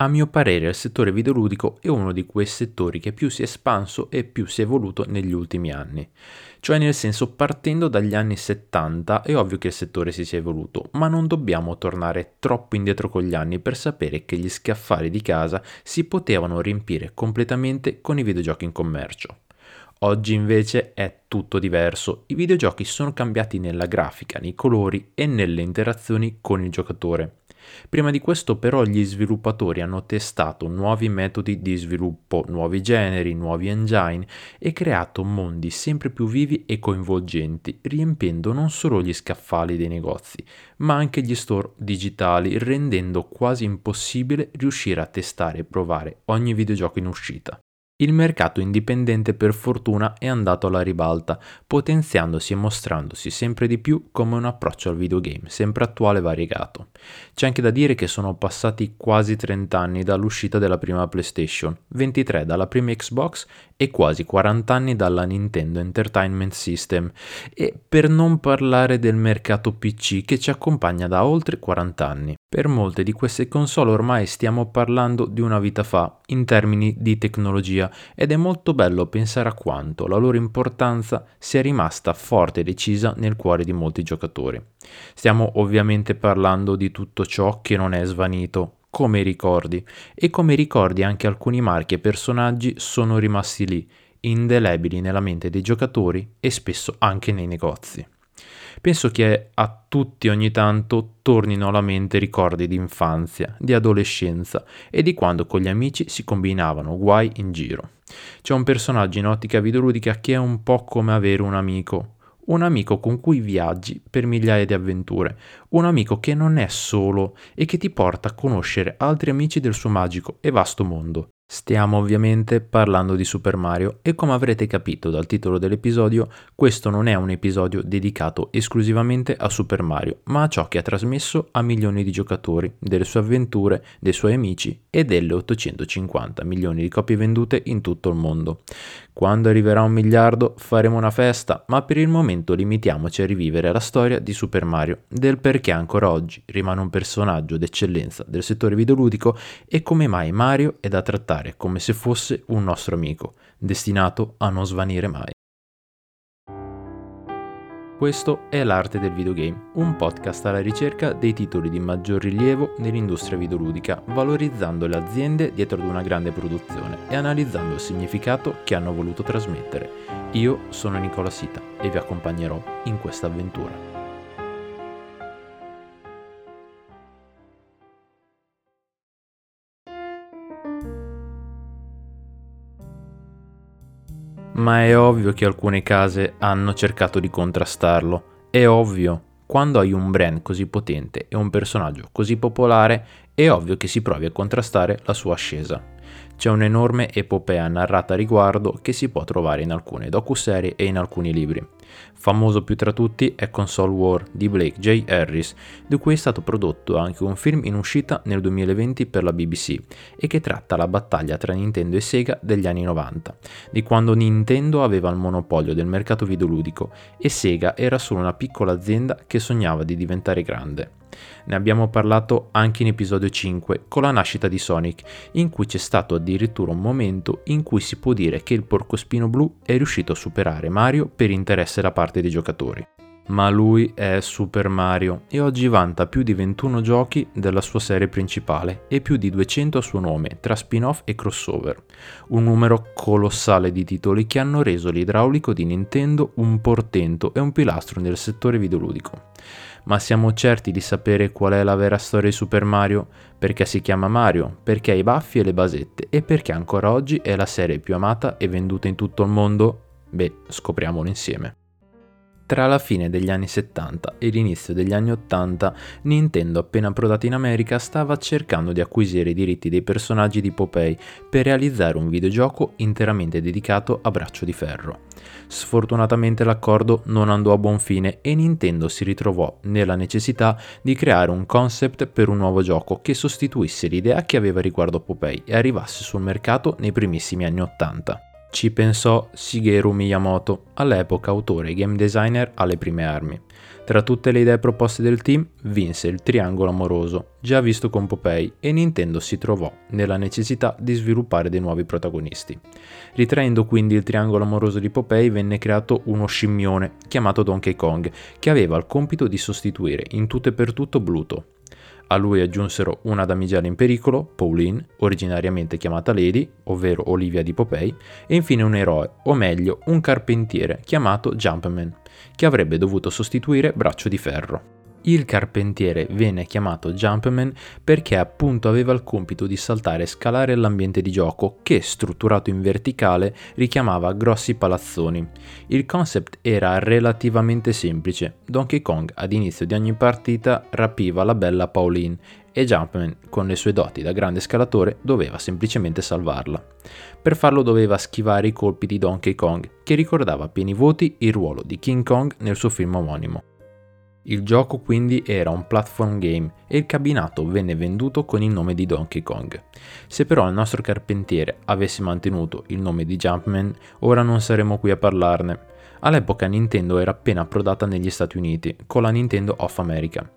A mio parere il settore videoludico è uno di quei settori che più si è espanso e più si è evoluto negli ultimi anni. Cioè nel senso partendo dagli anni 70 è ovvio che il settore si sia evoluto, ma non dobbiamo tornare troppo indietro con gli anni per sapere che gli scaffali di casa si potevano riempire completamente con i videogiochi in commercio. Oggi invece è tutto diverso, i videogiochi sono cambiati nella grafica, nei colori e nelle interazioni con il giocatore. Prima di questo però gli sviluppatori hanno testato nuovi metodi di sviluppo, nuovi generi, nuovi engine e creato mondi sempre più vivi e coinvolgenti, riempiendo non solo gli scaffali dei negozi, ma anche gli store digitali, rendendo quasi impossibile riuscire a testare e provare ogni videogioco in uscita. Il mercato indipendente per fortuna è andato alla ribalta, potenziandosi e mostrandosi sempre di più come un approccio al videogame, sempre attuale e variegato. C'è anche da dire che sono passati quasi 30 anni dall'uscita della prima PlayStation, 23 dalla prima Xbox e quasi 40 anni dalla Nintendo Entertainment System, e per non parlare del mercato PC che ci accompagna da oltre 40 anni. Per molte di queste console ormai stiamo parlando di una vita fa in termini di tecnologia ed è molto bello pensare a quanto la loro importanza sia rimasta forte e decisa nel cuore di molti giocatori. Stiamo ovviamente parlando di tutto ciò che non è svanito, come ricordi, e come ricordi anche alcuni marchi e personaggi sono rimasti lì, indelebili nella mente dei giocatori e spesso anche nei negozi. Penso che a tutti ogni tanto tornino alla mente ricordi di infanzia, di adolescenza e di quando con gli amici si combinavano guai in giro. C'è un personaggio in ottica videoludica che è un po' come avere un amico, un amico con cui viaggi per migliaia di avventure, un amico che non è solo e che ti porta a conoscere altri amici del suo magico e vasto mondo. Stiamo ovviamente parlando di Super Mario e come avrete capito dal titolo dell'episodio, questo non è un episodio dedicato esclusivamente a Super Mario, ma a ciò che ha trasmesso a milioni di giocatori, delle sue avventure, dei suoi amici e delle 850 milioni di copie vendute in tutto il mondo. Quando arriverà un miliardo faremo una festa, ma per il momento limitiamoci a rivivere la storia di Super Mario, del perché ancora oggi rimane un personaggio d'eccellenza del settore videoludico e come mai Mario è da trattare come se fosse un nostro amico, destinato a non svanire mai. Questo è L'arte del videogame, un podcast alla ricerca dei titoli di maggior rilievo nell'industria videoludica, valorizzando le aziende dietro ad una grande produzione e analizzando il significato che hanno voluto trasmettere. Io sono Nicola Sita e vi accompagnerò in questa avventura. Ma è ovvio che alcune case hanno cercato di contrastarlo. È ovvio, quando hai un brand così potente e un personaggio così popolare, è ovvio che si provi a contrastare la sua ascesa. C'è un'enorme epopea narrata a riguardo che si può trovare in alcune docuserie e in alcuni libri. Famoso più tra tutti è Console War di Blake J. Harris, di cui è stato prodotto anche un film in uscita nel 2020 per la BBC e che tratta la battaglia tra Nintendo e Sega degli anni 90, di quando Nintendo aveva il monopolio del mercato videoludico e Sega era solo una piccola azienda che sognava di diventare grande. Ne abbiamo parlato anche in episodio 5 con la nascita di Sonic, in cui c'è stato addirittura un momento in cui si può dire che il porcospino blu è riuscito a superare Mario per interesse da parte dei giocatori. Ma lui è Super Mario e oggi vanta più di 21 giochi della sua serie principale e più di 200 a suo nome tra spin-off e crossover. Un numero colossale di titoli che hanno reso l'idraulico di Nintendo un portento e un pilastro nel settore videoludico ma siamo certi di sapere qual è la vera storia di Super Mario, perché si chiama Mario, perché ha i baffi e le basette e perché ancora oggi è la serie più amata e venduta in tutto il mondo? Beh, scopriamolo insieme. Tra la fine degli anni 70 e l'inizio degli anni 80, Nintendo, appena approdata in America, stava cercando di acquisire i diritti dei personaggi di Popeye per realizzare un videogioco interamente dedicato a Braccio di Ferro. Sfortunatamente l'accordo non andò a buon fine e Nintendo si ritrovò nella necessità di creare un concept per un nuovo gioco che sostituisse l'idea che aveva riguardo Popeye e arrivasse sul mercato nei primissimi anni 80. Ci pensò Shigeru Miyamoto, all'epoca autore e game designer alle prime armi. Tra tutte le idee proposte del team vinse il triangolo amoroso, già visto con Popeye, e Nintendo si trovò nella necessità di sviluppare dei nuovi protagonisti. Ritraendo quindi il triangolo amoroso di Popeye venne creato uno scimmione chiamato Donkey Kong, che aveva il compito di sostituire in tutto e per tutto Bluto. A lui aggiunsero una damigella in pericolo, Pauline, originariamente chiamata Lady, ovvero Olivia di Popeye, e infine un eroe, o meglio un carpentiere, chiamato Jumpman, che avrebbe dovuto sostituire Braccio di Ferro. Il carpentiere venne chiamato Jumpman perché appunto aveva il compito di saltare e scalare l'ambiente di gioco che, strutturato in verticale, richiamava grossi palazzoni. Il concept era relativamente semplice. Donkey Kong ad inizio di ogni partita rapiva la bella Pauline e Jumpman, con le sue doti da grande scalatore, doveva semplicemente salvarla. Per farlo doveva schivare i colpi di Donkey Kong, che ricordava a pieni voti il ruolo di King Kong nel suo film omonimo. Il gioco quindi era un platform game e il cabinato venne venduto con il nome di Donkey Kong. Se però il nostro carpentiere avesse mantenuto il nome di Jumpman, ora non saremmo qui a parlarne. All'epoca Nintendo era appena approdata negli Stati Uniti con la Nintendo of America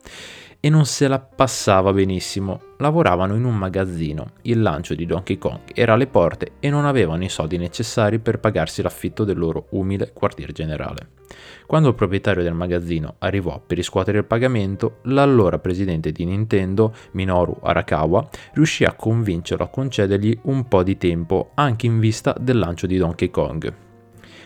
e non se la passava benissimo. Lavoravano in un magazzino, il lancio di Donkey Kong era alle porte e non avevano i soldi necessari per pagarsi l'affitto del loro umile quartier generale. Quando il proprietario del magazzino arrivò per riscuotere il pagamento, l'allora presidente di Nintendo, Minoru Arakawa, riuscì a convincerlo a concedergli un po' di tempo anche in vista del lancio di Donkey Kong.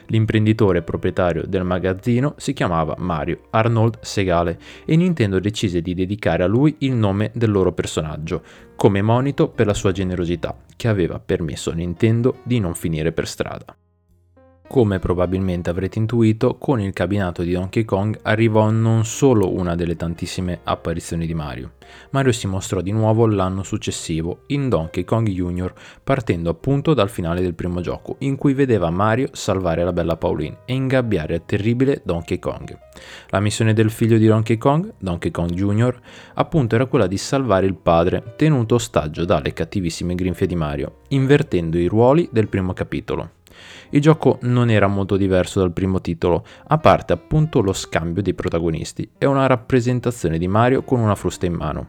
L'imprenditore proprietario del magazzino si chiamava Mario Arnold Segale e Nintendo decise di dedicare a lui il nome del loro personaggio, come monito per la sua generosità, che aveva permesso a Nintendo di non finire per strada. Come probabilmente avrete intuito, con il cabinato di Donkey Kong arrivò non solo una delle tantissime apparizioni di Mario. Mario si mostrò di nuovo l'anno successivo, in Donkey Kong Jr., partendo appunto dal finale del primo gioco, in cui vedeva Mario salvare la bella Pauline e ingabbiare il terribile Donkey Kong. La missione del figlio di Donkey Kong, Donkey Kong Jr., appunto era quella di salvare il padre, tenuto ostaggio dalle cattivissime grinfie di Mario, invertendo i ruoli del primo capitolo. Il gioco non era molto diverso dal primo titolo, a parte appunto lo scambio dei protagonisti e una rappresentazione di Mario con una frusta in mano.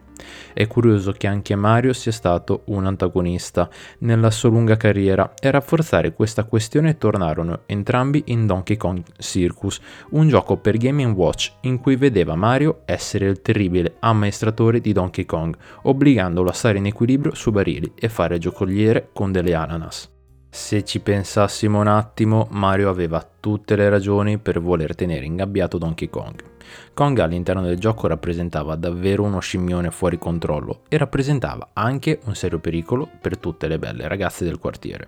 È curioso che anche Mario sia stato un antagonista nella sua lunga carriera e a rafforzare questa questione tornarono entrambi in Donkey Kong Circus, un gioco per Game Watch in cui vedeva Mario essere il terribile ammaestratore di Donkey Kong, obbligandolo a stare in equilibrio su barili e fare giocoliere con delle ananas. Se ci pensassimo un attimo, Mario aveva tutte le ragioni per voler tenere ingabbiato Donkey Kong. Kong all'interno del gioco rappresentava davvero uno scimmione fuori controllo e rappresentava anche un serio pericolo per tutte le belle ragazze del quartiere.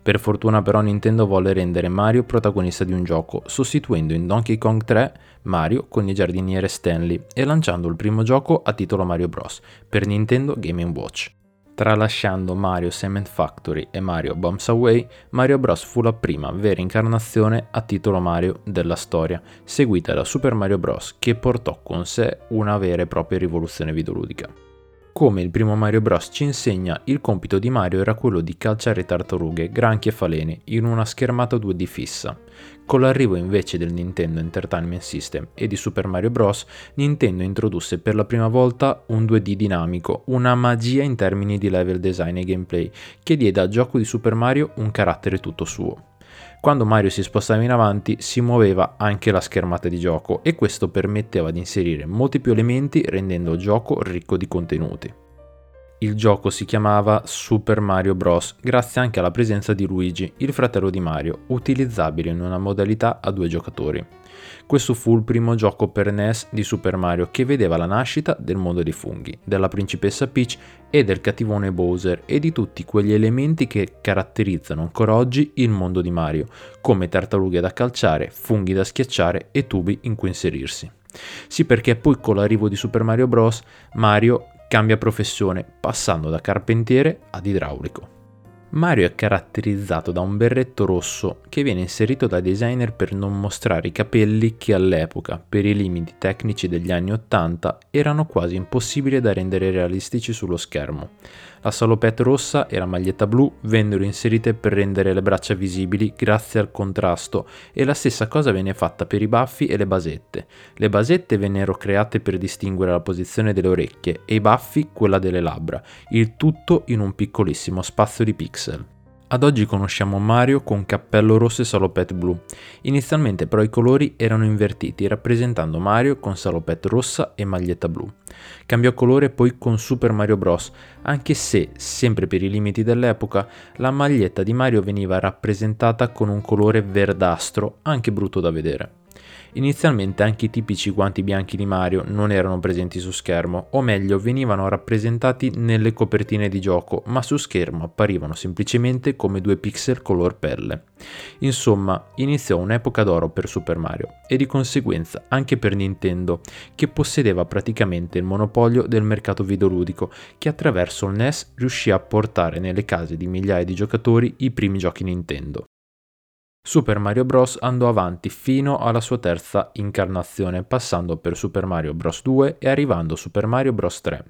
Per fortuna però Nintendo volle rendere Mario protagonista di un gioco, sostituendo in Donkey Kong 3 Mario con il giardiniere Stanley e lanciando il primo gioco a titolo Mario Bros. per Nintendo Game Watch. Tralasciando Mario Cement Factory e Mario Bombs Away, Mario Bros. fu la prima vera incarnazione a titolo Mario della storia, seguita da Super Mario Bros. che portò con sé una vera e propria rivoluzione videoludica. Come il primo Mario Bros ci insegna, il compito di Mario era quello di calciare tartarughe, granchi e falene in una schermata 2D fissa. Con l'arrivo invece del Nintendo Entertainment System e di Super Mario Bros, Nintendo introdusse per la prima volta un 2D dinamico, una magia in termini di level design e gameplay, che diede al gioco di Super Mario un carattere tutto suo. Quando Mario si spostava in avanti si muoveva anche la schermata di gioco e questo permetteva di inserire molti più elementi rendendo il gioco ricco di contenuti. Il gioco si chiamava Super Mario Bros. grazie anche alla presenza di Luigi, il fratello di Mario, utilizzabile in una modalità a due giocatori. Questo fu il primo gioco per NES di Super Mario che vedeva la nascita del mondo dei funghi, della principessa Peach e del cattivone Bowser e di tutti quegli elementi che caratterizzano ancora oggi il mondo di Mario, come tartarughe da calciare, funghi da schiacciare e tubi in cui inserirsi. Sì, perché poi con l'arrivo di Super Mario Bros. Mario cambia professione, passando da carpentiere ad idraulico. Mario è caratterizzato da un berretto rosso che viene inserito dai designer per non mostrare i capelli che all'epoca, per i limiti tecnici degli anni 80, erano quasi impossibili da rendere realistici sullo schermo. La salopette rossa e la maglietta blu vennero inserite per rendere le braccia visibili grazie al contrasto e la stessa cosa venne fatta per i baffi e le basette. Le basette vennero create per distinguere la posizione delle orecchie e i baffi quella delle labbra, il tutto in un piccolissimo spazio di pixel. Ad oggi conosciamo Mario con cappello rosso e salopette blu. Inizialmente però i colori erano invertiti, rappresentando Mario con salopette rossa e maglietta blu. Cambiò colore poi con Super Mario Bros., anche se, sempre per i limiti dell'epoca, la maglietta di Mario veniva rappresentata con un colore verdastro, anche brutto da vedere. Inizialmente anche i tipici guanti bianchi di Mario non erano presenti su schermo, o meglio venivano rappresentati nelle copertine di gioco, ma su schermo apparivano semplicemente come due pixel color pelle. Insomma, iniziò un'epoca d'oro per Super Mario e di conseguenza anche per Nintendo, che possedeva praticamente il monopolio del mercato videoludico, che attraverso il NES riuscì a portare nelle case di migliaia di giocatori i primi giochi Nintendo. Super Mario Bros. andò avanti fino alla sua terza incarnazione, passando per Super Mario Bros. 2 e arrivando a Super Mario Bros. 3.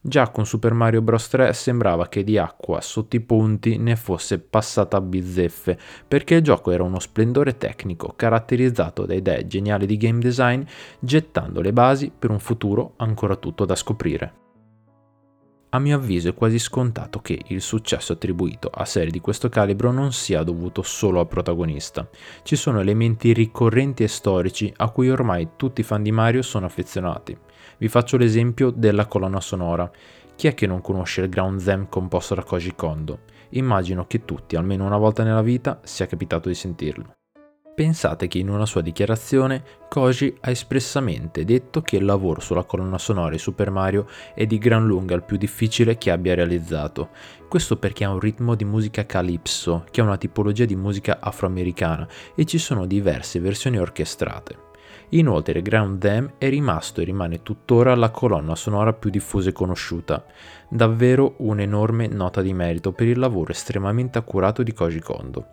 Già con Super Mario Bros. 3 sembrava che di acqua sotto i ponti ne fosse passata a bizzeffe, perché il gioco era uno splendore tecnico caratterizzato da idee geniali di game design, gettando le basi per un futuro ancora tutto da scoprire. A mio avviso è quasi scontato che il successo attribuito a serie di questo calibro non sia dovuto solo al protagonista. Ci sono elementi ricorrenti e storici a cui ormai tutti i fan di Mario sono affezionati. Vi faccio l'esempio della colonna sonora. Chi è che non conosce il ground theme composto da Koji Kondo? Immagino che tutti, almeno una volta nella vita, sia capitato di sentirlo. Pensate che in una sua dichiarazione Koji ha espressamente detto che il lavoro sulla colonna sonora di Super Mario è di gran lunga il più difficile che abbia realizzato. Questo perché ha un ritmo di musica calypso, che è una tipologia di musica afroamericana, e ci sono diverse versioni orchestrate. Inoltre Ground Them è rimasto e rimane tuttora la colonna sonora più diffusa e conosciuta. Davvero un'enorme nota di merito per il lavoro estremamente accurato di Koji Kondo.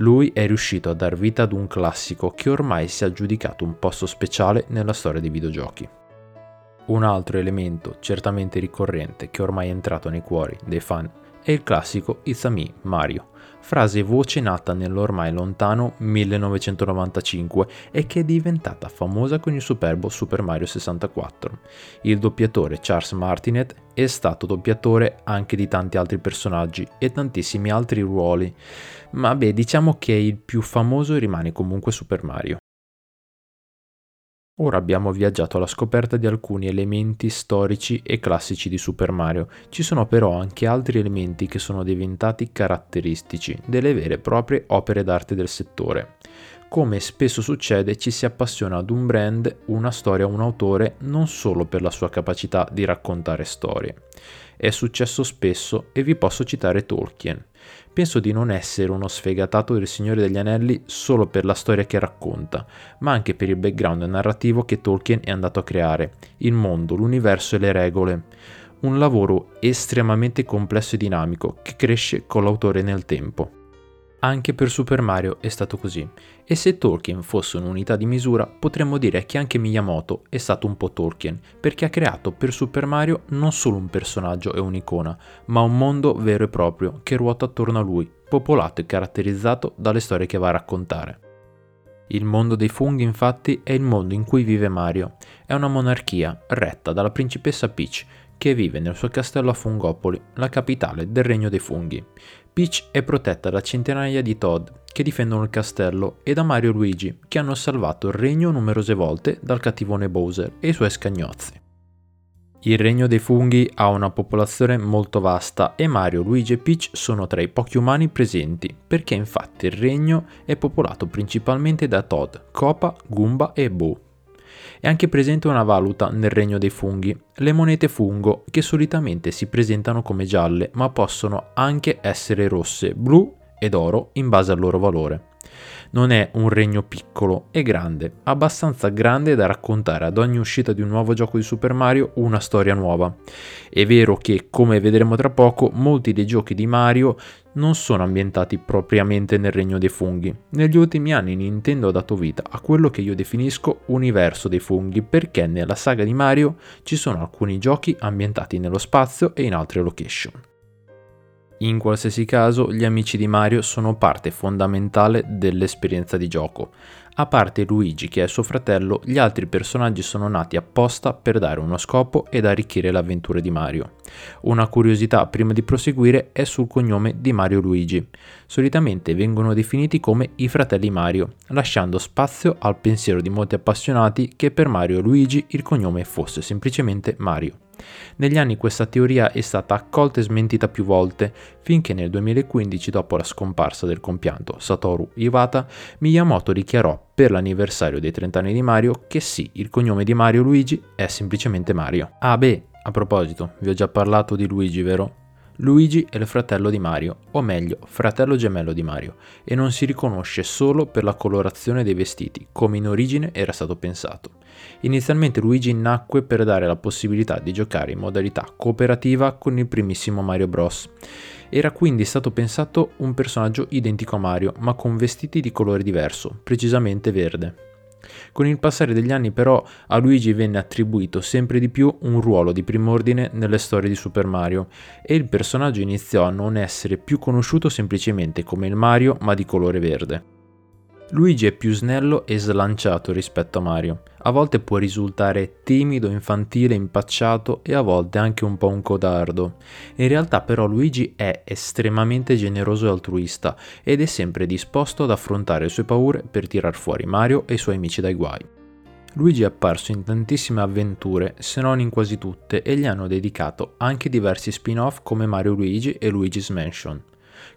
Lui è riuscito a dar vita ad un classico che ormai si è aggiudicato un posto speciale nella storia dei videogiochi. Un altro elemento certamente ricorrente che ormai è entrato nei cuori dei fan è il classico It's a Me Mario, frase voce nata nell'ormai lontano 1995 e che è diventata famosa con il superbo Super Mario 64. Il doppiatore Charles Martinet è stato doppiatore anche di tanti altri personaggi e tantissimi altri ruoli, ma beh diciamo che il più famoso rimane comunque Super Mario. Ora abbiamo viaggiato alla scoperta di alcuni elementi storici e classici di Super Mario, ci sono però anche altri elementi che sono diventati caratteristici delle vere e proprie opere d'arte del settore. Come spesso succede ci si appassiona ad un brand, una storia, un autore non solo per la sua capacità di raccontare storie. È successo spesso e vi posso citare Tolkien. Penso di non essere uno sfegatato del Signore degli Anelli solo per la storia che racconta, ma anche per il background narrativo che Tolkien è andato a creare, il mondo, l'universo e le regole. Un lavoro estremamente complesso e dinamico che cresce con l'autore nel tempo. Anche per Super Mario è stato così, e se Tolkien fosse un'unità di misura, potremmo dire che anche Miyamoto è stato un po' Tolkien, perché ha creato per Super Mario non solo un personaggio e un'icona, ma un mondo vero e proprio che ruota attorno a lui, popolato e caratterizzato dalle storie che va a raccontare. Il mondo dei funghi infatti è il mondo in cui vive Mario, è una monarchia retta dalla principessa Peach, che vive nel suo castello a Fungopoli, la capitale del regno dei funghi. Peach è protetta da centinaia di Toad che difendono il castello e da Mario e Luigi che hanno salvato il regno numerose volte dal cattivone Bowser e i suoi scagnozzi. Il regno dei funghi ha una popolazione molto vasta e Mario, Luigi e Peach sono tra i pochi umani presenti, perché infatti il regno è popolato principalmente da Toad, Copa, Goomba e Boo. È anche presente una valuta nel regno dei funghi, le monete fungo, che solitamente si presentano come gialle, ma possono anche essere rosse, blu ed oro in base al loro valore. Non è un regno piccolo, è grande, abbastanza grande da raccontare ad ogni uscita di un nuovo gioco di Super Mario una storia nuova. È vero che, come vedremo tra poco, molti dei giochi di Mario non sono ambientati propriamente nel regno dei funghi. Negli ultimi anni Nintendo ha dato vita a quello che io definisco universo dei funghi perché nella saga di Mario ci sono alcuni giochi ambientati nello spazio e in altre location. In qualsiasi caso, gli amici di Mario sono parte fondamentale dell'esperienza di gioco. A parte Luigi, che è suo fratello, gli altri personaggi sono nati apposta per dare uno scopo ed arricchire le avventure di Mario. Una curiosità prima di proseguire è sul cognome di Mario Luigi. Solitamente vengono definiti come i fratelli Mario, lasciando spazio al pensiero di molti appassionati che per Mario Luigi il cognome fosse semplicemente Mario. Negli anni questa teoria è stata accolta e smentita più volte, finché nel 2015, dopo la scomparsa del compianto Satoru Iwata, Miyamoto dichiarò per l'anniversario dei 30 anni di Mario che sì, il cognome di Mario Luigi è semplicemente Mario. Ah beh, a proposito, vi ho già parlato di Luigi, vero? Luigi è il fratello di Mario, o meglio, fratello gemello di Mario, e non si riconosce solo per la colorazione dei vestiti, come in origine era stato pensato. Inizialmente Luigi nacque per dare la possibilità di giocare in modalità cooperativa con il primissimo Mario Bros. Era quindi stato pensato un personaggio identico a Mario, ma con vestiti di colore diverso, precisamente verde. Con il passare degli anni però a Luigi venne attribuito sempre di più un ruolo di prim'ordine nelle storie di Super Mario e il personaggio iniziò a non essere più conosciuto semplicemente come il Mario ma di colore verde. Luigi è più snello e slanciato rispetto a Mario. A volte può risultare timido, infantile, impacciato e a volte anche un po' un codardo. In realtà però Luigi è estremamente generoso e altruista ed è sempre disposto ad affrontare le sue paure per tirar fuori Mario e i suoi amici dai guai. Luigi è apparso in tantissime avventure, se non in quasi tutte, e gli hanno dedicato anche diversi spin-off come Mario Luigi e Luigi's Mansion.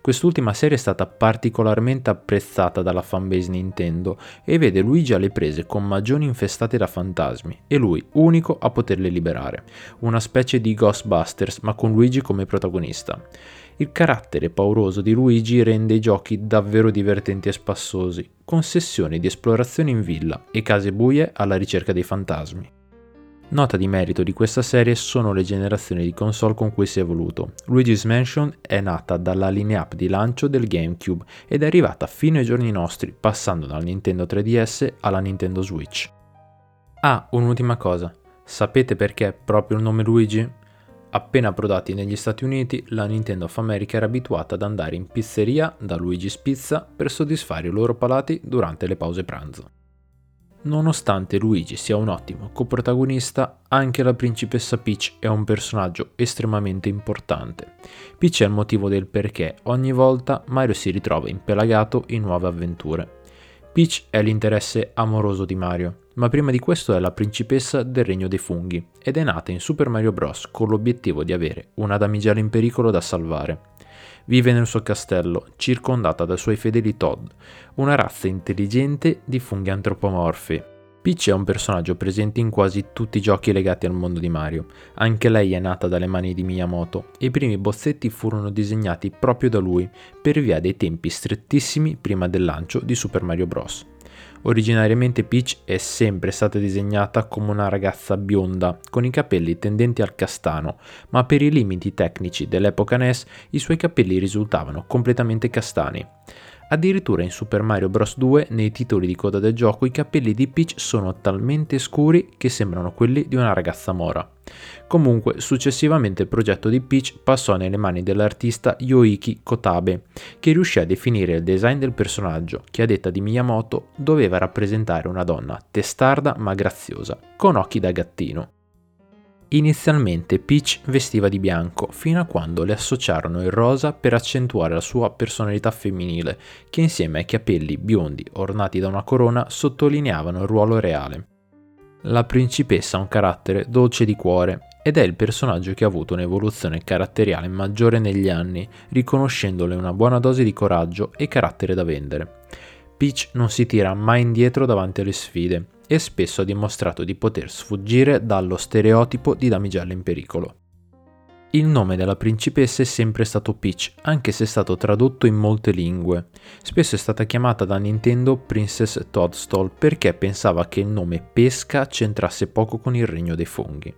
Quest'ultima serie è stata particolarmente apprezzata dalla fanbase Nintendo e vede Luigi alle prese con magioni infestate da fantasmi e lui unico a poterle liberare, una specie di Ghostbusters ma con Luigi come protagonista. Il carattere pauroso di Luigi rende i giochi davvero divertenti e spassosi, con sessioni di esplorazione in villa e case buie alla ricerca dei fantasmi. Nota di merito di questa serie sono le generazioni di console con cui si è evoluto. Luigi's Mansion è nata dalla lineup di lancio del GameCube ed è arrivata fino ai giorni nostri, passando dal Nintendo 3DS alla Nintendo Switch. Ah, un'ultima cosa. Sapete perché proprio il nome Luigi? Appena approdati negli Stati Uniti, la Nintendo of America era abituata ad andare in pizzeria da Luigi's Pizza per soddisfare i loro palati durante le pause pranzo. Nonostante Luigi sia un ottimo coprotagonista, anche la principessa Peach è un personaggio estremamente importante. Peach è il motivo del perché ogni volta Mario si ritrova impelagato in nuove avventure. Peach è l'interesse amoroso di Mario, ma prima di questo è la principessa del regno dei funghi ed è nata in Super Mario Bros. con l'obiettivo di avere una damigella in pericolo da salvare. Vive nel suo castello, circondata dai suoi fedeli Todd, una razza intelligente di funghi antropomorfi. Peach è un personaggio presente in quasi tutti i giochi legati al mondo di Mario. Anche lei è nata dalle mani di Miyamoto e i primi bozzetti furono disegnati proprio da lui, per via dei tempi strettissimi prima del lancio di Super Mario Bros. Originariamente Peach è sempre stata disegnata come una ragazza bionda, con i capelli tendenti al castano, ma per i limiti tecnici dell'epoca NES i suoi capelli risultavano completamente castani. Addirittura in Super Mario Bros. 2, nei titoli di coda del gioco, i capelli di Peach sono talmente scuri che sembrano quelli di una ragazza mora. Comunque, successivamente il progetto di Peach passò nelle mani dell'artista Yoiki Kotabe, che riuscì a definire il design del personaggio, che a detta di Miyamoto doveva rappresentare una donna testarda ma graziosa, con occhi da gattino. Inizialmente Peach vestiva di bianco, fino a quando le associarono il rosa per accentuare la sua personalità femminile, che insieme ai capelli biondi ornati da una corona sottolineavano il ruolo reale. La principessa ha un carattere dolce di cuore ed è il personaggio che ha avuto un'evoluzione caratteriale maggiore negli anni, riconoscendole una buona dose di coraggio e carattere da vendere. Peach non si tira mai indietro davanti alle sfide e spesso ha dimostrato di poter sfuggire dallo stereotipo di damigella in pericolo. Il nome della principessa è sempre stato Peach, anche se è stato tradotto in molte lingue. Spesso è stata chiamata da Nintendo Princess Toadstool perché pensava che il nome pesca c'entrasse poco con il regno dei funghi.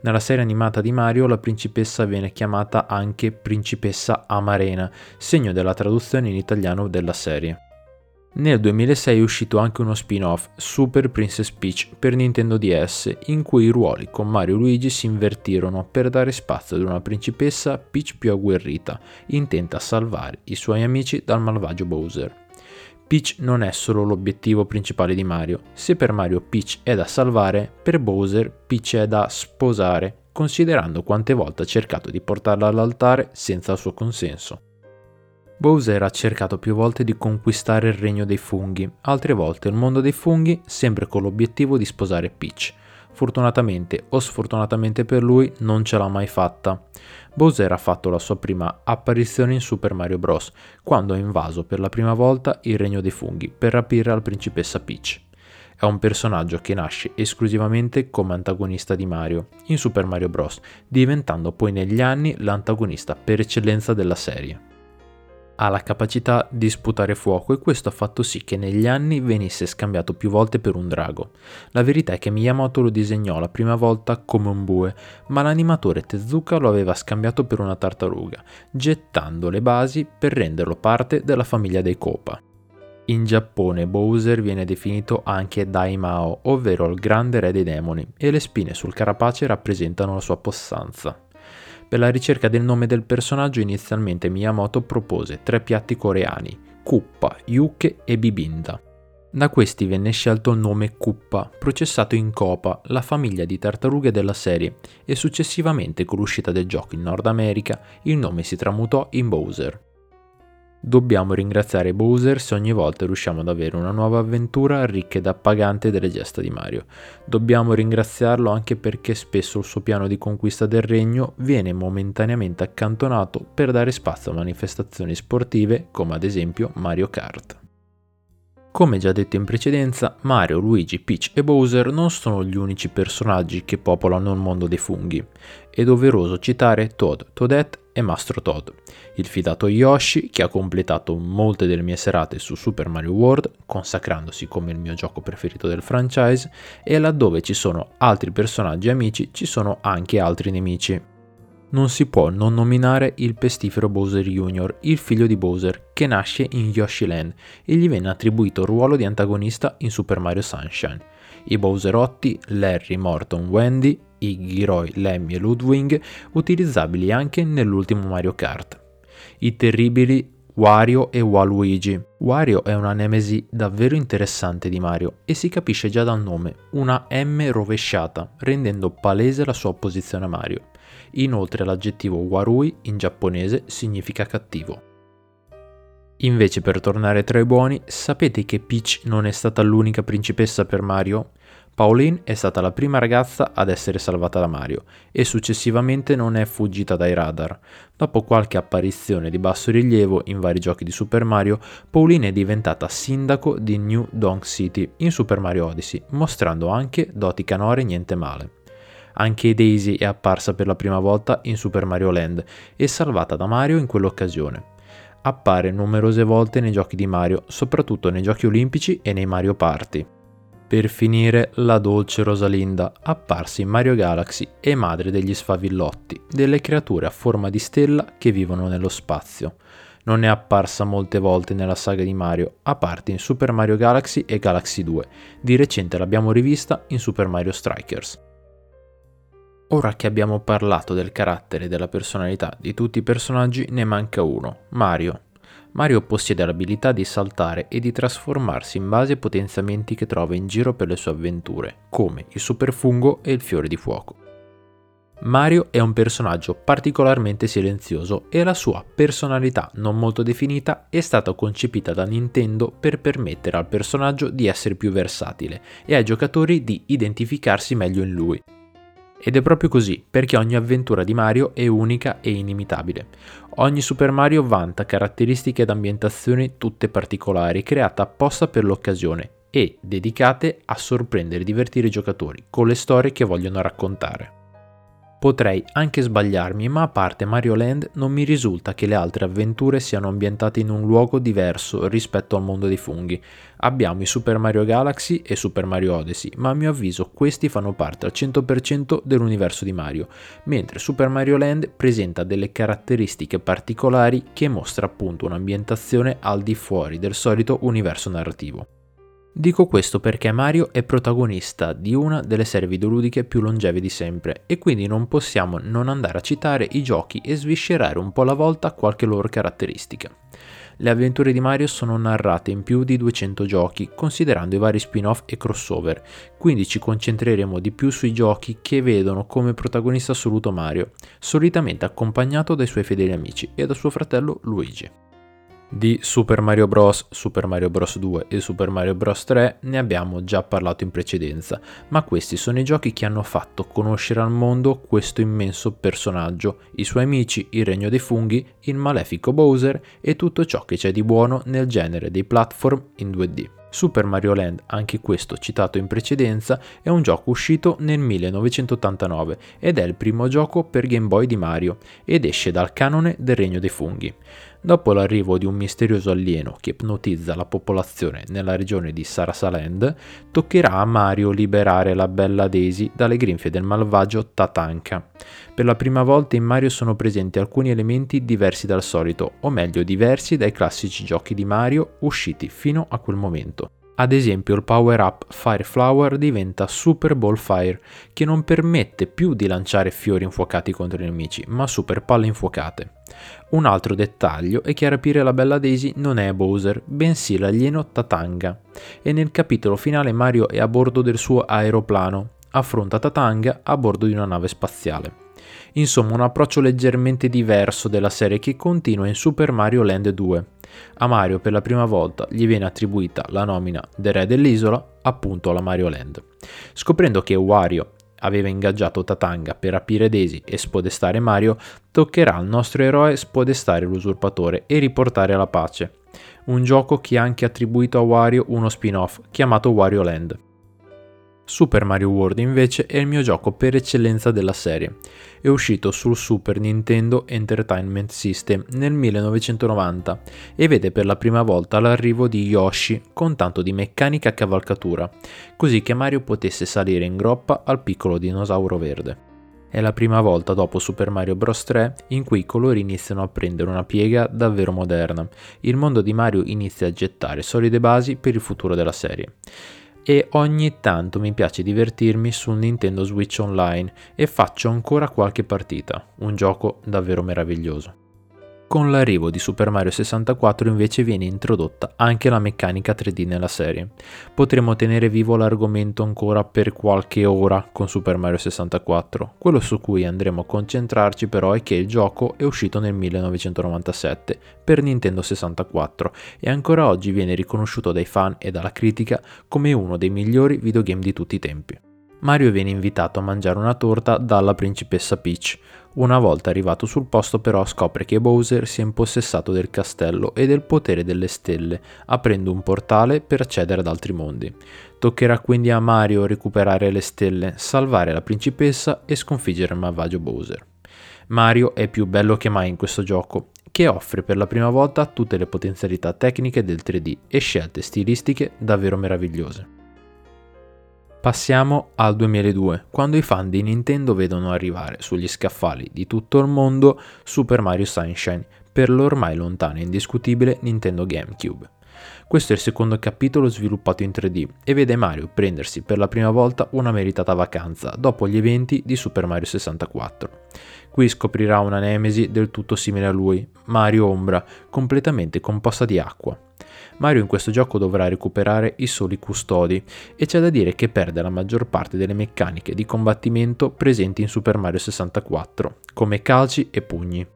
Nella serie animata di Mario la principessa viene chiamata anche principessa Amarena, segno della traduzione in italiano della serie. Nel 2006 è uscito anche uno spin-off, Super Princess Peach, per Nintendo DS, in cui i ruoli con Mario e Luigi si invertirono per dare spazio ad una principessa Peach più agguerrita, intenta a salvare i suoi amici dal malvagio Bowser. Peach non è solo l'obiettivo principale di Mario, se per Mario Peach è da salvare, per Bowser Peach è da sposare, considerando quante volte ha cercato di portarla all'altare senza il suo consenso. Bowser ha cercato più volte di conquistare il regno dei funghi, altre volte il mondo dei funghi, sempre con l'obiettivo di sposare Peach. Fortunatamente o sfortunatamente per lui non ce l'ha mai fatta. Bowser ha fatto la sua prima apparizione in Super Mario Bros. quando ha invaso per la prima volta il regno dei funghi per rapire la principessa Peach. È un personaggio che nasce esclusivamente come antagonista di Mario in Super Mario Bros., diventando poi negli anni l'antagonista per eccellenza della serie ha la capacità di sputare fuoco e questo ha fatto sì che negli anni venisse scambiato più volte per un drago. La verità è che Miyamoto lo disegnò la prima volta come un bue, ma l'animatore Tezuka lo aveva scambiato per una tartaruga, gettando le basi per renderlo parte della famiglia dei Kopa. In Giappone Bowser viene definito anche Daimao, ovvero il grande re dei demoni, e le spine sul carapace rappresentano la sua possanza. Per la ricerca del nome del personaggio inizialmente Miyamoto propose tre piatti coreani, Kuppa, Yuke e Bibinda. Da questi venne scelto il nome Kuppa, processato in Copa, la famiglia di tartarughe della serie, e successivamente con l'uscita del gioco in Nord America il nome si tramutò in Bowser. Dobbiamo ringraziare Bowser se ogni volta riusciamo ad avere una nuova avventura ricca ed appagante delle gesta di Mario. Dobbiamo ringraziarlo anche perché spesso il suo piano di conquista del regno viene momentaneamente accantonato per dare spazio a manifestazioni sportive come ad esempio Mario Kart. Come già detto in precedenza, Mario, Luigi, Peach e Bowser non sono gli unici personaggi che popolano il mondo dei funghi. È doveroso citare Toad, Toadette e Mastro Toad, il fidato Yoshi che ha completato molte delle mie serate su Super Mario World, consacrandosi come il mio gioco preferito del franchise, e laddove ci sono altri personaggi amici ci sono anche altri nemici. Non si può non nominare il pestifero Bowser Jr., il figlio di Bowser, che nasce in Yoshi Land e gli venne attribuito il ruolo di antagonista in Super Mario Sunshine. I Bowserotti, Larry, Morton, Wendy Iggy, Roy, Lemmy e Ludwig, utilizzabili anche nell'ultimo Mario Kart. I terribili Wario e Waluigi. Wario è una nemesi davvero interessante di Mario e si capisce già dal nome, una M rovesciata, rendendo palese la sua opposizione a Mario. Inoltre l'aggettivo Warui in giapponese significa cattivo. Invece per tornare tra i buoni, sapete che Peach non è stata l'unica principessa per Mario? Pauline è stata la prima ragazza ad essere salvata da Mario e successivamente non è fuggita dai radar. Dopo qualche apparizione di basso rilievo in vari giochi di Super Mario, Pauline è diventata sindaco di New Donk City in Super Mario Odyssey, mostrando anche doti canore niente male. Anche Daisy è apparsa per la prima volta in Super Mario Land e salvata da Mario in quell'occasione. Appare numerose volte nei giochi di Mario, soprattutto nei giochi olimpici e nei Mario Party. Per finire, la dolce Rosalinda, apparsa in Mario Galaxy e madre degli sfavillotti, delle creature a forma di stella che vivono nello spazio. Non è apparsa molte volte nella saga di Mario, a parte in Super Mario Galaxy e Galaxy 2. Di recente l'abbiamo rivista in Super Mario Strikers. Ora che abbiamo parlato del carattere e della personalità di tutti i personaggi, ne manca uno, Mario, Mario possiede l'abilità di saltare e di trasformarsi in base ai potenziamenti che trova in giro per le sue avventure, come il super fungo e il fiore di fuoco. Mario è un personaggio particolarmente silenzioso e la sua personalità non molto definita è stata concepita da Nintendo per permettere al personaggio di essere più versatile e ai giocatori di identificarsi meglio in lui. Ed è proprio così, perché ogni avventura di Mario è unica e inimitabile. Ogni Super Mario vanta caratteristiche ed ambientazioni tutte particolari, create apposta per l'occasione e dedicate a sorprendere e divertire i giocatori con le storie che vogliono raccontare. Potrei anche sbagliarmi, ma a parte Mario Land non mi risulta che le altre avventure siano ambientate in un luogo diverso rispetto al mondo dei funghi. Abbiamo i Super Mario Galaxy e Super Mario Odyssey, ma a mio avviso questi fanno parte al 100% dell'universo di Mario, mentre Super Mario Land presenta delle caratteristiche particolari che mostra appunto un'ambientazione al di fuori del solito universo narrativo. Dico questo perché Mario è protagonista di una delle serie videoludiche più longeve di sempre e quindi non possiamo non andare a citare i giochi e sviscerare un po' alla volta qualche loro caratteristica. Le avventure di Mario sono narrate in più di 200 giochi, considerando i vari spin-off e crossover, quindi ci concentreremo di più sui giochi che vedono come protagonista assoluto Mario, solitamente accompagnato dai suoi fedeli amici e da suo fratello Luigi. Di Super Mario Bros., Super Mario Bros. 2 e Super Mario Bros. 3 ne abbiamo già parlato in precedenza, ma questi sono i giochi che hanno fatto conoscere al mondo questo immenso personaggio, i suoi amici, il regno dei funghi, il malefico Bowser e tutto ciò che c'è di buono nel genere dei platform in 2D. Super Mario Land, anche questo citato in precedenza, è un gioco uscito nel 1989 ed è il primo gioco per Game Boy di Mario ed esce dal canone del Regno dei Funghi. Dopo l'arrivo di un misterioso alieno che ipnotizza la popolazione nella regione di Sarasaland, toccherà a Mario liberare la bella Daisy dalle grinfie del malvagio Tatanka. Per la prima volta in Mario sono presenti alcuni elementi diversi dal solito, o meglio diversi dai classici giochi di Mario usciti fino a quel momento. Ad esempio il power up Fire Flower diventa Super Ball Fire, che non permette più di lanciare fiori infuocati contro i nemici, ma super palle infuocate. Un altro dettaglio è che a rapire la bella Daisy non è Bowser, bensì l'alieno Tatanga, e nel capitolo finale Mario è a bordo del suo aeroplano, affronta Tatanga a bordo di una nave spaziale. Insomma, un approccio leggermente diverso della serie che continua in Super Mario Land 2. A Mario per la prima volta gli viene attribuita la nomina del re dell'isola, appunto alla Mario Land. Scoprendo che Wario aveva ingaggiato Tatanga per rapire Daisy e spodestare Mario, toccherà al nostro eroe spodestare l'usurpatore e riportare la pace. Un gioco che ha anche attribuito a Wario uno spin-off chiamato Wario Land. Super Mario World invece è il mio gioco per eccellenza della serie. È uscito sul Super Nintendo Entertainment System nel 1990 e vede per la prima volta l'arrivo di Yoshi con tanto di meccanica cavalcatura, così che Mario potesse salire in groppa al piccolo dinosauro verde. È la prima volta dopo Super Mario Bros. 3 in cui i colori iniziano a prendere una piega davvero moderna. Il mondo di Mario inizia a gettare solide basi per il futuro della serie e ogni tanto mi piace divertirmi sul Nintendo Switch Online e faccio ancora qualche partita, un gioco davvero meraviglioso. Con l'arrivo di Super Mario 64 invece viene introdotta anche la meccanica 3D nella serie. Potremo tenere vivo l'argomento ancora per qualche ora con Super Mario 64. Quello su cui andremo a concentrarci però è che il gioco è uscito nel 1997 per Nintendo 64 e ancora oggi viene riconosciuto dai fan e dalla critica come uno dei migliori videogame di tutti i tempi. Mario viene invitato a mangiare una torta dalla principessa Peach. Una volta arrivato sul posto però scopre che Bowser si è impossessato del castello e del potere delle stelle, aprendo un portale per accedere ad altri mondi. Toccherà quindi a Mario recuperare le stelle, salvare la principessa e sconfiggere il malvagio Bowser. Mario è più bello che mai in questo gioco, che offre per la prima volta tutte le potenzialità tecniche del 3D e scelte stilistiche davvero meravigliose. Passiamo al 2002, quando i fan di Nintendo vedono arrivare sugli scaffali di tutto il mondo Super Mario Sunshine per l'ormai lontana e indiscutibile Nintendo GameCube. Questo è il secondo capitolo sviluppato in 3D e vede Mario prendersi per la prima volta una meritata vacanza dopo gli eventi di Super Mario 64. Qui scoprirà una nemesi del tutto simile a lui, Mario Ombra, completamente composta di acqua. Mario in questo gioco dovrà recuperare i soli custodi e c'è da dire che perde la maggior parte delle meccaniche di combattimento presenti in Super Mario 64, come calci e pugni.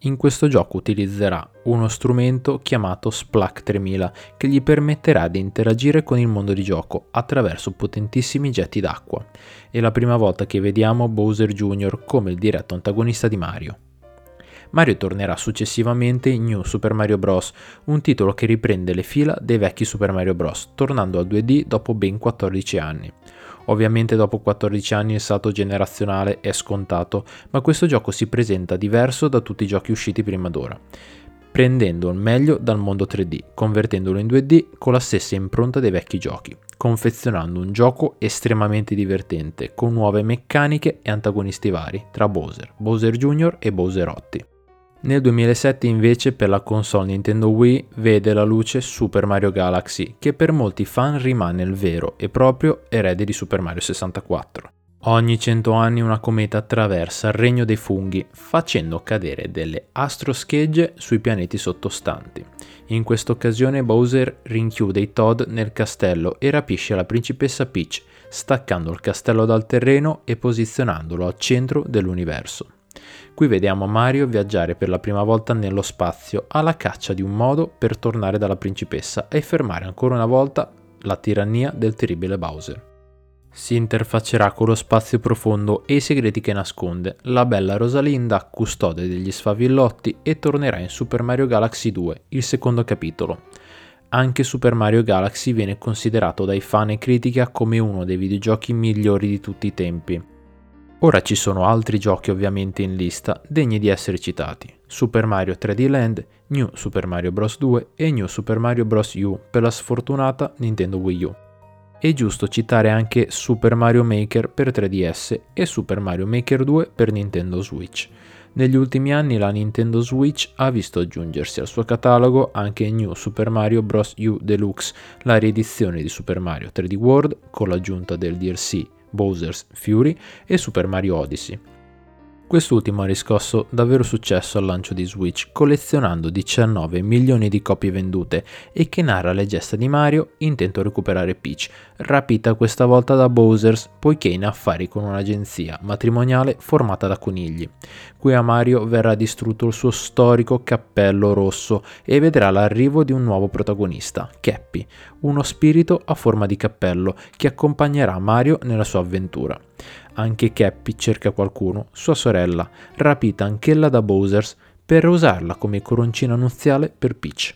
In questo gioco utilizzerà uno strumento chiamato Splack 3000 che gli permetterà di interagire con il mondo di gioco attraverso potentissimi getti d'acqua. È la prima volta che vediamo Bowser Jr. come il diretto antagonista di Mario. Mario tornerà successivamente in New Super Mario Bros., un titolo che riprende le fila dei vecchi Super Mario Bros., tornando al 2D dopo ben 14 anni. Ovviamente dopo 14 anni il salto generazionale è scontato, ma questo gioco si presenta diverso da tutti i giochi usciti prima d'ora prendendo il meglio dal mondo 3D, convertendolo in 2D con la stessa impronta dei vecchi giochi, confezionando un gioco estremamente divertente, con nuove meccaniche e antagonisti vari, tra Bowser, Bowser Jr. e Bowserotti. Nel 2007 invece per la console Nintendo Wii vede la luce Super Mario Galaxy, che per molti fan rimane il vero e proprio erede di Super Mario 64. Ogni cento anni una cometa attraversa il regno dei funghi, facendo cadere delle astroschegge sui pianeti sottostanti. In questa occasione Bowser rinchiude i Toad nel castello e rapisce la principessa Peach, staccando il castello dal terreno e posizionandolo al centro dell'universo. Qui vediamo Mario viaggiare per la prima volta nello spazio alla caccia di un modo per tornare dalla principessa e fermare ancora una volta la tirannia del terribile Bowser si interfaccerà con lo spazio profondo e i segreti che nasconde, la bella Rosalinda, custode degli sfavillotti, e tornerà in Super Mario Galaxy 2, il secondo capitolo. Anche Super Mario Galaxy viene considerato dai fan e critica come uno dei videogiochi migliori di tutti i tempi. Ora ci sono altri giochi ovviamente in lista degni di essere citati. Super Mario 3D Land, New Super Mario Bros. 2 e New Super Mario Bros. U per la sfortunata Nintendo Wii U. È giusto citare anche Super Mario Maker per 3DS e Super Mario Maker 2 per Nintendo Switch. Negli ultimi anni la Nintendo Switch ha visto aggiungersi al suo catalogo anche New Super Mario Bros. U Deluxe, la riedizione di Super Mario 3D World con l'aggiunta del DLC Bowser's Fury e Super Mario Odyssey. Quest'ultimo ha riscosso davvero successo al lancio di Switch, collezionando 19 milioni di copie vendute e che narra le gesta di Mario intento a recuperare Peach, rapita questa volta da Bowsers poiché in affari con un'agenzia matrimoniale formata da conigli. Qui a Mario verrà distrutto il suo storico cappello rosso e vedrà l'arrivo di un nuovo protagonista, Cappy, uno spirito a forma di cappello che accompagnerà Mario nella sua avventura. Anche Cappy cerca qualcuno, sua sorella, rapita anch'ella da Bowsers, per usarla come coroncina nuziale per Peach.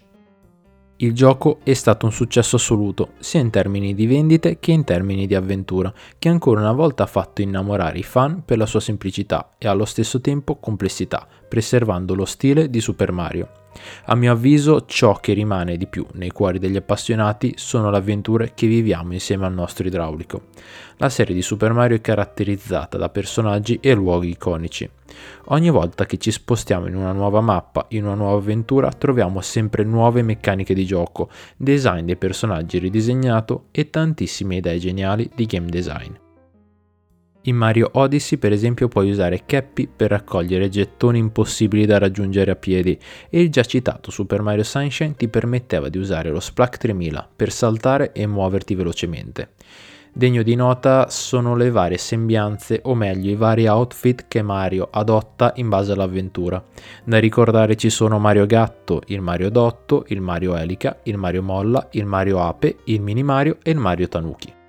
Il gioco è stato un successo assoluto, sia in termini di vendite che in termini di avventura, che ancora una volta ha fatto innamorare i fan per la sua semplicità e allo stesso tempo complessità, preservando lo stile di Super Mario. A mio avviso ciò che rimane di più nei cuori degli appassionati sono le avventure che viviamo insieme al nostro idraulico. La serie di Super Mario è caratterizzata da personaggi e luoghi iconici. Ogni volta che ci spostiamo in una nuova mappa, in una nuova avventura, troviamo sempre nuove meccaniche di gioco, design dei personaggi ridisegnato e tantissime idee geniali di game design. In Mario Odyssey per esempio puoi usare Cappy per raccogliere gettoni impossibili da raggiungere a piedi e il già citato Super Mario Sunshine ti permetteva di usare lo Splack 3000 per saltare e muoverti velocemente. Degno di nota sono le varie sembianze, o meglio i vari outfit che Mario adotta in base all'avventura. Da ricordare ci sono Mario Gatto, il Mario Dotto, il Mario Elica, il Mario Molla, il Mario Ape, il Mini Mario e il Mario Tanuki.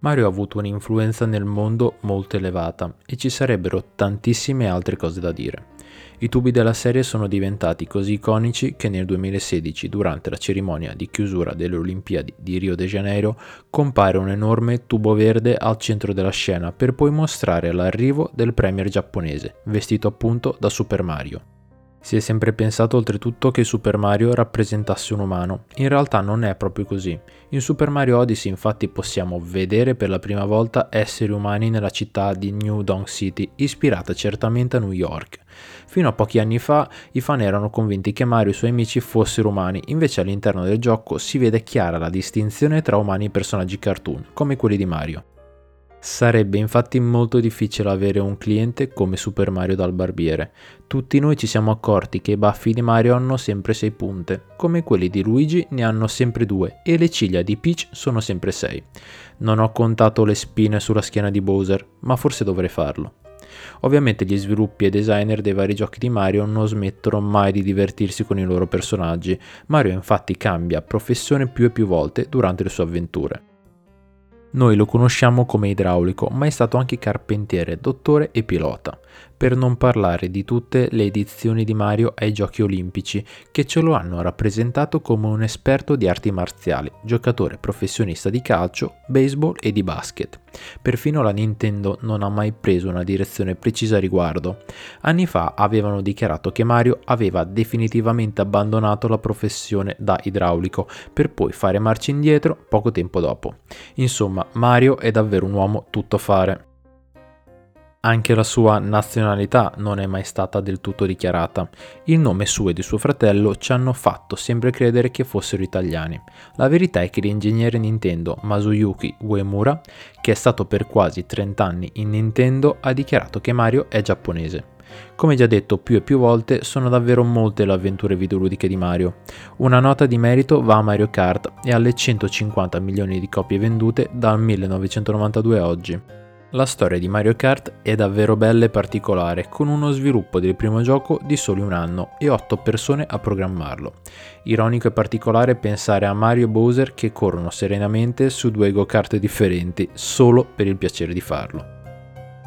Mario ha avuto un'influenza nel mondo molto elevata e ci sarebbero tantissime altre cose da dire. I tubi della serie sono diventati così iconici che nel 2016, durante la cerimonia di chiusura delle Olimpiadi di Rio de Janeiro, compare un enorme tubo verde al centro della scena per poi mostrare l'arrivo del premier giapponese, vestito appunto da Super Mario. Si è sempre pensato oltretutto che Super Mario rappresentasse un umano, in realtà non è proprio così. In Super Mario Odyssey infatti possiamo vedere per la prima volta esseri umani nella città di New Donk City, ispirata certamente a New York. Fino a pochi anni fa i fan erano convinti che Mario e i suoi amici fossero umani, invece all'interno del gioco si vede chiara la distinzione tra umani e personaggi cartoon, come quelli di Mario. Sarebbe infatti molto difficile avere un cliente come Super Mario dal barbiere. Tutti noi ci siamo accorti che i baffi di Mario hanno sempre 6 punte, come quelli di Luigi ne hanno sempre 2 e le ciglia di Peach sono sempre 6. Non ho contato le spine sulla schiena di Bowser, ma forse dovrei farlo. Ovviamente gli sviluppi e designer dei vari giochi di Mario non smettono mai di divertirsi con i loro personaggi. Mario infatti cambia professione più e più volte durante le sue avventure. Noi lo conosciamo come idraulico, ma è stato anche carpentiere, dottore e pilota. Per non parlare di tutte le edizioni di Mario ai giochi olimpici che ce lo hanno rappresentato come un esperto di arti marziali, giocatore professionista di calcio, baseball e di basket. Perfino la Nintendo non ha mai preso una direzione precisa a riguardo. Anni fa avevano dichiarato che Mario aveva definitivamente abbandonato la professione da idraulico per poi fare marcia indietro poco tempo dopo. Insomma, Mario è davvero un uomo tutto fare. Anche la sua nazionalità non è mai stata del tutto dichiarata. Il nome suo e di suo fratello ci hanno fatto sempre credere che fossero italiani. La verità è che l'ingegnere Nintendo Masuyuki Uemura, che è stato per quasi 30 anni in Nintendo, ha dichiarato che Mario è giapponese. Come già detto più e più volte, sono davvero molte le avventure videoludiche di Mario. Una nota di merito va a Mario Kart e alle 150 milioni di copie vendute dal 1992 a oggi. La storia di Mario Kart è davvero bella e particolare, con uno sviluppo del primo gioco di soli un anno e 8 persone a programmarlo. Ironico e particolare pensare a Mario e Bowser che corrono serenamente su due go-kart differenti solo per il piacere di farlo.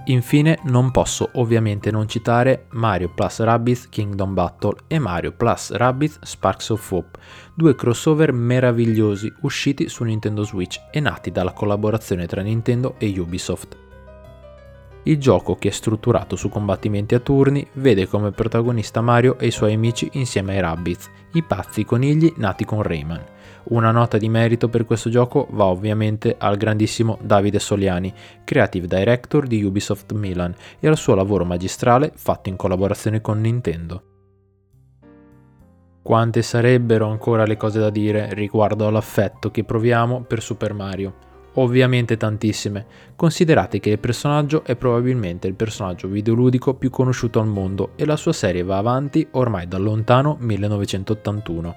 Infine non posso ovviamente non citare Mario plus Rabbids Kingdom Battle e Mario plus Rabbids Sparks of Hope, due crossover meravigliosi usciti su Nintendo Switch e nati dalla collaborazione tra Nintendo e Ubisoft. Il gioco, che è strutturato su combattimenti a turni, vede come protagonista Mario e i suoi amici insieme ai Rabbids, i pazzi conigli nati con Rayman. Una nota di merito per questo gioco va ovviamente al grandissimo Davide Soliani, creative director di Ubisoft Milan, e al suo lavoro magistrale fatto in collaborazione con Nintendo. Quante sarebbero ancora le cose da dire riguardo all'affetto che proviamo per Super Mario Ovviamente tantissime. Considerate che il personaggio è probabilmente il personaggio videoludico più conosciuto al mondo e la sua serie va avanti ormai dal lontano 1981.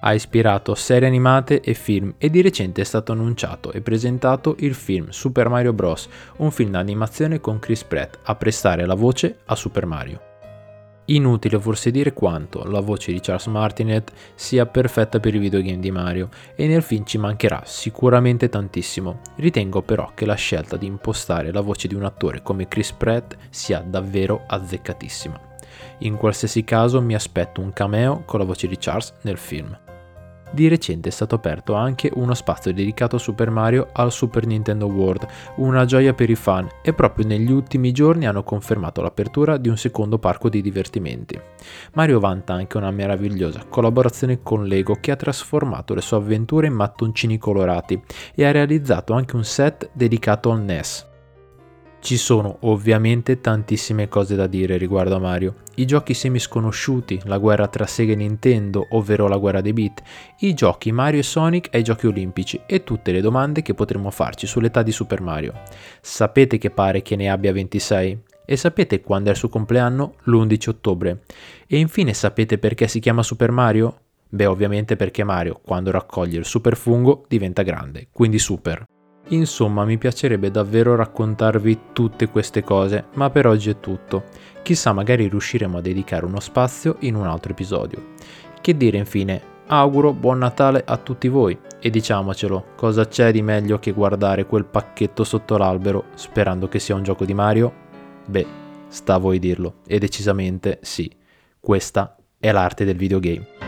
Ha ispirato serie animate e film e di recente è stato annunciato e presentato il film Super Mario Bros., un film d'animazione con Chris Pratt a prestare la voce a Super Mario. Inutile forse dire quanto la voce di Charles Martinet sia perfetta per i videogame di Mario e nel film ci mancherà sicuramente tantissimo. Ritengo però che la scelta di impostare la voce di un attore come Chris Pratt sia davvero azzeccatissima. In qualsiasi caso mi aspetto un cameo con la voce di Charles nel film. Di recente è stato aperto anche uno spazio dedicato a Super Mario al Super Nintendo World, una gioia per i fan, e proprio negli ultimi giorni hanno confermato l'apertura di un secondo parco di divertimenti. Mario vanta anche una meravigliosa collaborazione con Lego che ha trasformato le sue avventure in mattoncini colorati e ha realizzato anche un set dedicato al NES. Ci sono ovviamente tantissime cose da dire riguardo a Mario. I giochi semi sconosciuti, la guerra tra Sega e Nintendo, ovvero la guerra dei beat, i giochi Mario e Sonic ai giochi olimpici e tutte le domande che potremmo farci sull'età di Super Mario. Sapete che pare che ne abbia 26? E sapete quando è il suo compleanno? L'11 ottobre. E infine sapete perché si chiama Super Mario? Beh, ovviamente perché Mario, quando raccoglie il super fungo, diventa grande, quindi super. Insomma, mi piacerebbe davvero raccontarvi tutte queste cose, ma per oggi è tutto. Chissà, magari riusciremo a dedicare uno spazio in un altro episodio. Che dire infine, auguro buon Natale a tutti voi e diciamocelo, cosa c'è di meglio che guardare quel pacchetto sotto l'albero sperando che sia un gioco di Mario? Beh, sta a voi dirlo, e decisamente sì, questa è l'arte del videogame.